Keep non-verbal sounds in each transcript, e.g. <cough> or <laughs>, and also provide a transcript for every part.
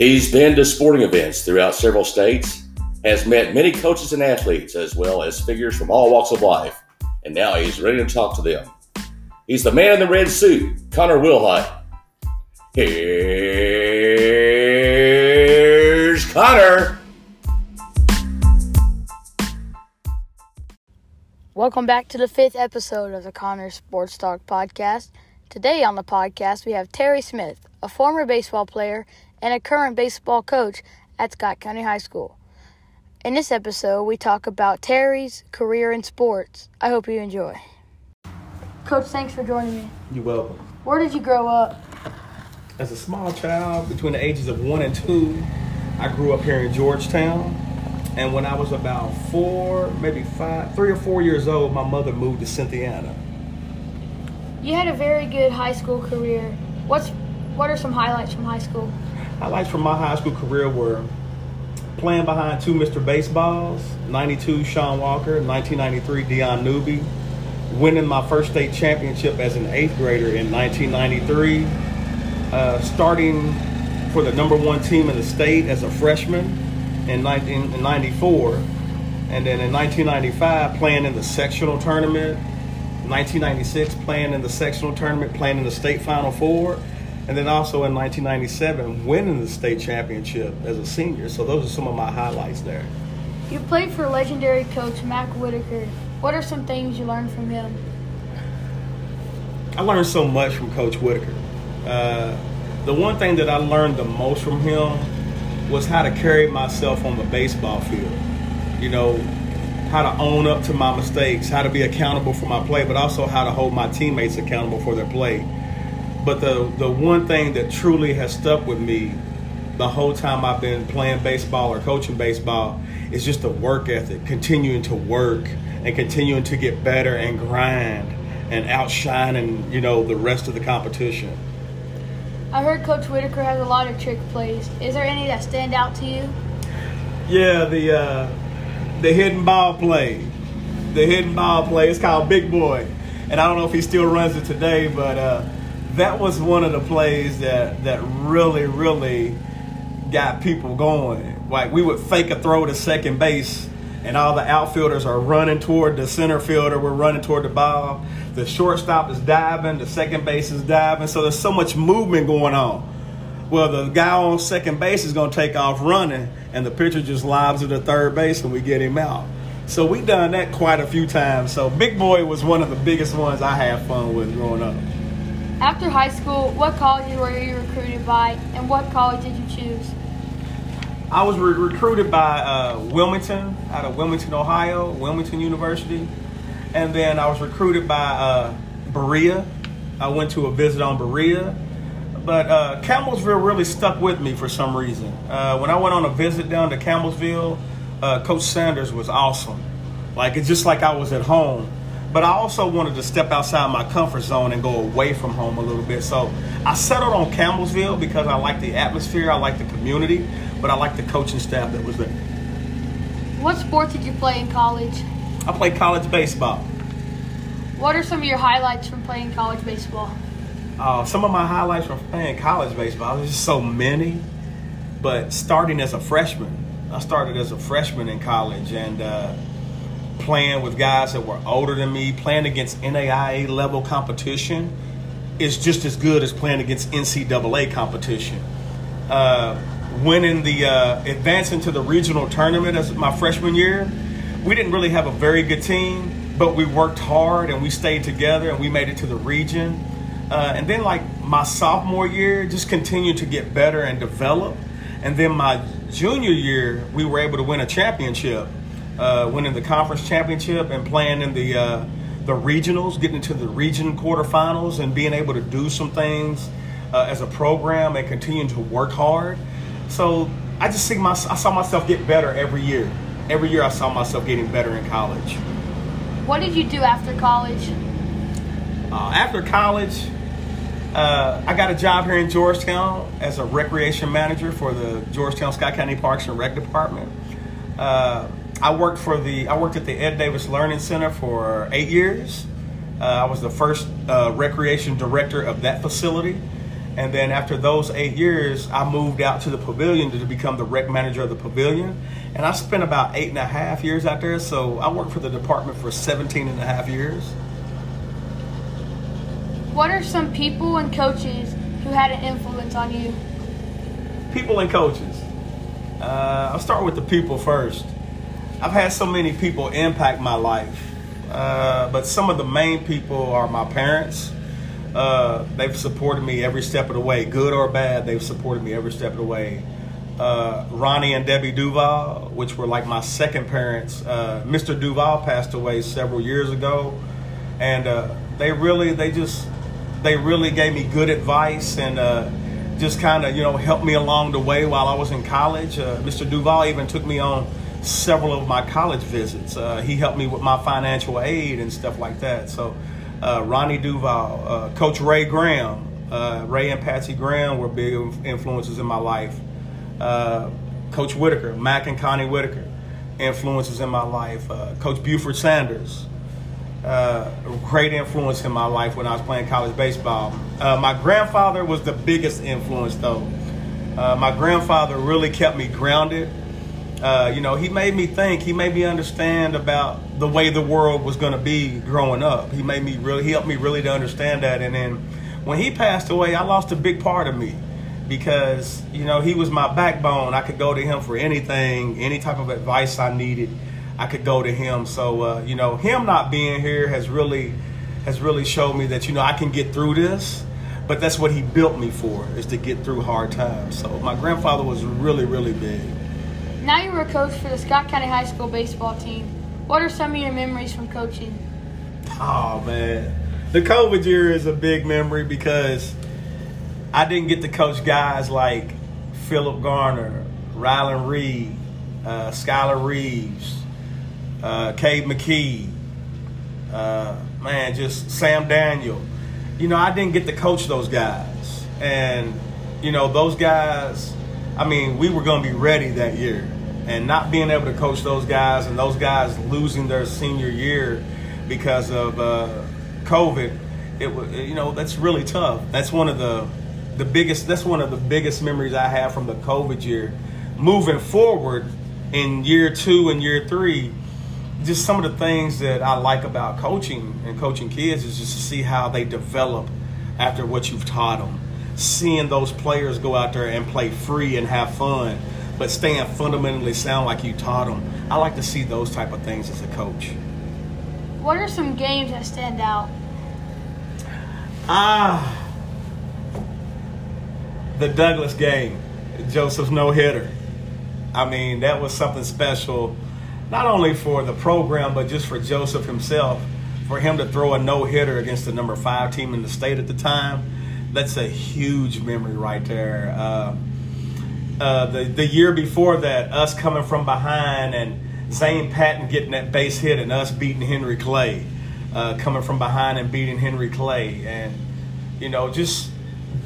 He's been to sporting events throughout several states, has met many coaches and athletes, as well as figures from all walks of life, and now he's ready to talk to them. He's the man in the red suit, Connor Wilhite. Here's Connor. Welcome back to the fifth episode of the Connor Sports Talk podcast. Today on the podcast, we have Terry Smith, a former baseball player and a current baseball coach at Scott County High School. In this episode, we talk about Terry's career in sports. I hope you enjoy. Coach, thanks for joining me. You're welcome. Where did you grow up? As a small child, between the ages of one and two, I grew up here in Georgetown. And when I was about four, maybe five, three or four years old, my mother moved to Cynthiana. You had a very good high school career. What's what are some highlights from high school? Highlights from my high school career were playing behind two Mr. Baseballs, 92 Sean Walker, 1993 Dion Newby, winning my first state championship as an eighth grader in 1993, uh, starting for the number one team in the state as a freshman in 1994, and then in 1995 playing in the sectional tournament. 1996 playing in the sectional tournament, playing in the state final four, and then also in 1997 winning the state championship as a senior. So those are some of my highlights there. You played for legendary coach Mac Whitaker. What are some things you learned from him? I learned so much from Coach Whitaker. Uh, the one thing that I learned the most from him was how to carry myself on the baseball field. You know, how to own up to my mistakes, how to be accountable for my play, but also how to hold my teammates accountable for their play. But the the one thing that truly has stuck with me the whole time I've been playing baseball or coaching baseball is just the work ethic, continuing to work and continuing to get better and grind and outshining, you know, the rest of the competition. I heard Coach Whitaker has a lot of trick plays. Is there any that stand out to you? Yeah, the uh, the hidden ball play. The hidden ball play. It's called Big Boy, and I don't know if he still runs it today, but uh, that was one of the plays that that really, really got people going. Like we would fake a throw to second base and all the outfielders are running toward the center fielder. We're running toward the ball. The shortstop is diving. The second base is diving. So there's so much movement going on. Well, the guy on second base is going to take off running, and the pitcher just lobs to the third base, and we get him out. So we done that quite a few times. So Big Boy was one of the biggest ones I had fun with growing up. After high school, what colleges were you recruited by, and what college did you choose? I was re- recruited by uh, Wilmington, out of Wilmington, Ohio, Wilmington University. And then I was recruited by uh, Berea. I went to a visit on Berea. But uh, Campbellsville really stuck with me for some reason. Uh, when I went on a visit down to Campbellsville, uh, Coach Sanders was awesome. Like, it's just like I was at home. But I also wanted to step outside my comfort zone and go away from home a little bit. So I settled on Campbellsville because I like the atmosphere, I like the community but I like the coaching staff that was there. What sports did you play in college? I played college baseball. What are some of your highlights from playing college baseball? Uh, some of my highlights from playing college baseball, there's just so many. But starting as a freshman, I started as a freshman in college and uh, playing with guys that were older than me, playing against NAIA level competition is just as good as playing against NCAA competition. Uh, winning the uh, advancing to the regional tournament as my freshman year. We didn't really have a very good team, but we worked hard and we stayed together and we made it to the region. Uh, and then, like my sophomore year, just continued to get better and develop. And then my junior year, we were able to win a championship, uh, winning the conference championship and playing in the uh, the regionals, getting to the region quarterfinals, and being able to do some things uh, as a program and continuing to work hard. So I just see my I saw myself get better every year. Every year I saw myself getting better in college. What did you do after college? Uh, after college, uh, I got a job here in Georgetown as a recreation manager for the Georgetown Scott County Parks and Rec Department. Uh, I worked for the I worked at the Ed Davis Learning Center for eight years. Uh, I was the first uh, recreation director of that facility. And then after those eight years, I moved out to the pavilion to become the rec manager of the pavilion. And I spent about eight and a half years out there. So I worked for the department for 17 and a half years. What are some people and coaches who had an influence on you? People and coaches. Uh, I'll start with the people first. I've had so many people impact my life, uh, but some of the main people are my parents. Uh, they've supported me every step of the way, good or bad. They've supported me every step of the way. Uh, Ronnie and Debbie Duval, which were like my second parents. Uh, Mr. Duval passed away several years ago, and uh, they really, they just, they really gave me good advice and uh, just kind of, you know, helped me along the way while I was in college. Uh, Mr. Duval even took me on several of my college visits. he helped me with my financial aid and stuff like that. So uh, Ronnie Duval, uh, Coach Ray Graham. Uh, Ray and Patsy Graham were big influences in my life. Uh, Coach Whitaker, Mac and Connie Whitaker, influences in my life. Uh, Coach Buford Sanders, uh, great influence in my life when I was playing college baseball. my grandfather was the biggest influence, though. my grandfather really kept me grounded. You know, he made me think. He made me understand about the way the world was going to be growing up. He made me really, he helped me really to understand that. And then when he passed away, I lost a big part of me because, you know, he was my backbone. I could go to him for anything, any type of advice I needed. I could go to him. So, uh, you know, him not being here has really, has really showed me that, you know, I can get through this. But that's what he built me for, is to get through hard times. So my grandfather was really, really big. Now you're a coach for the Scott County High School baseball team. What are some of your memories from coaching? Oh man, the COVID year is a big memory because I didn't get to coach guys like Philip Garner, Rylan Reed, uh, Skylar Reeves, uh, Cade McKee, uh, man, just Sam Daniel. You know, I didn't get to coach those guys, and you know, those guys. I mean, we were going to be ready that year and not being able to coach those guys and those guys losing their senior year because of uh, COVID, it was you know that's really tough. That's one of the the biggest. That's one of the biggest memories I have from the COVID year. Moving forward in year two and year three, just some of the things that I like about coaching and coaching kids is just to see how they develop after what you've taught them. Seeing those players go out there and play free and have fun but staying fundamentally sound like you taught them. I like to see those type of things as a coach. What are some games that stand out? Ah, the Douglass game, Joseph's no hitter. I mean, that was something special, not only for the program, but just for Joseph himself. For him to throw a no hitter against the number five team in the state at the time, that's a huge memory right there. Uh, uh, the the year before that, us coming from behind and Zane Patton getting that base hit and us beating Henry Clay, uh, coming from behind and beating Henry Clay, and you know just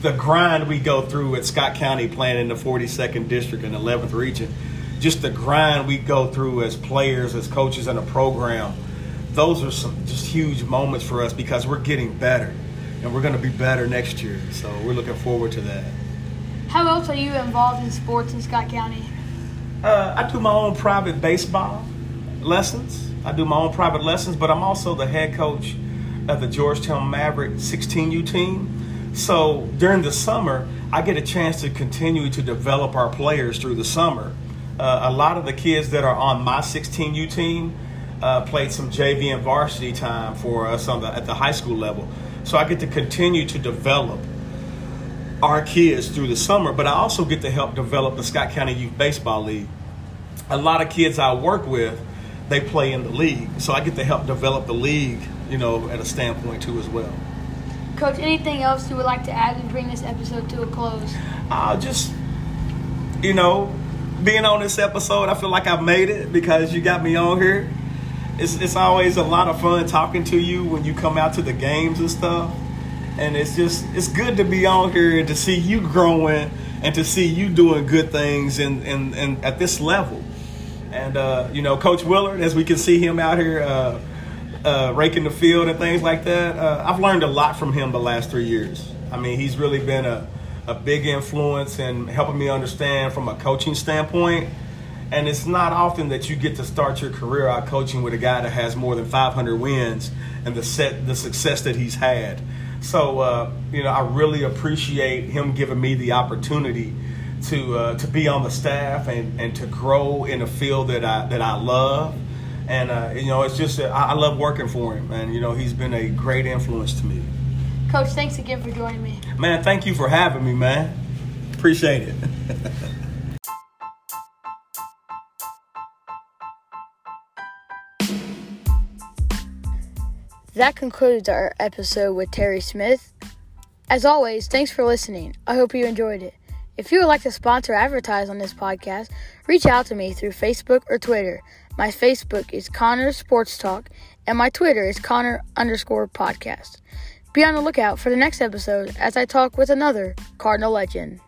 the grind we go through at Scott County playing in the 42nd district and 11th region, just the grind we go through as players, as coaches and a program. Those are some just huge moments for us because we're getting better, and we're going to be better next year. So we're looking forward to that. How else are you involved in sports in Scott County? Uh, I do my own private baseball lessons. I do my own private lessons, but I'm also the head coach of the Georgetown Maverick 16U team. So during the summer, I get a chance to continue to develop our players through the summer. Uh, a lot of the kids that are on my 16U team uh, played some JV and varsity time for us on the, at the high school level. So I get to continue to develop our kids through the summer, but I also get to help develop the Scott County Youth Baseball League. A lot of kids I work with, they play in the league, so I get to help develop the league, you know, at a standpoint too as well. Coach, anything else you would like to add and bring this episode to a close? Uh, just, you know, being on this episode, I feel like I've made it because you got me on here. It's, it's always a lot of fun talking to you when you come out to the games and stuff and it's just it's good to be on here to see you growing and to see you doing good things and and, and at this level. And uh, you know, Coach Willard, as we can see him out here uh, uh, raking the field and things like that, uh, I've learned a lot from him the last three years. I mean, he's really been a a big influence in helping me understand from a coaching standpoint. And it's not often that you get to start your career out coaching with a guy that has more than 500 wins and the set the success that he's had. So uh, you know, I really appreciate him giving me the opportunity to uh, to be on the staff and, and to grow in a field that I that I love. And uh, you know, it's just I, I love working for him, and you know, he's been a great influence to me. Coach, thanks again for joining me. Man, thank you for having me, man. Appreciate it. <laughs> That concludes our episode with Terry Smith. As always, thanks for listening. I hope you enjoyed it. If you would like to sponsor or advertise on this podcast, reach out to me through Facebook or Twitter. My Facebook is Connor Sports Talk, and my Twitter is Connor underscore podcast. Be on the lookout for the next episode as I talk with another Cardinal legend.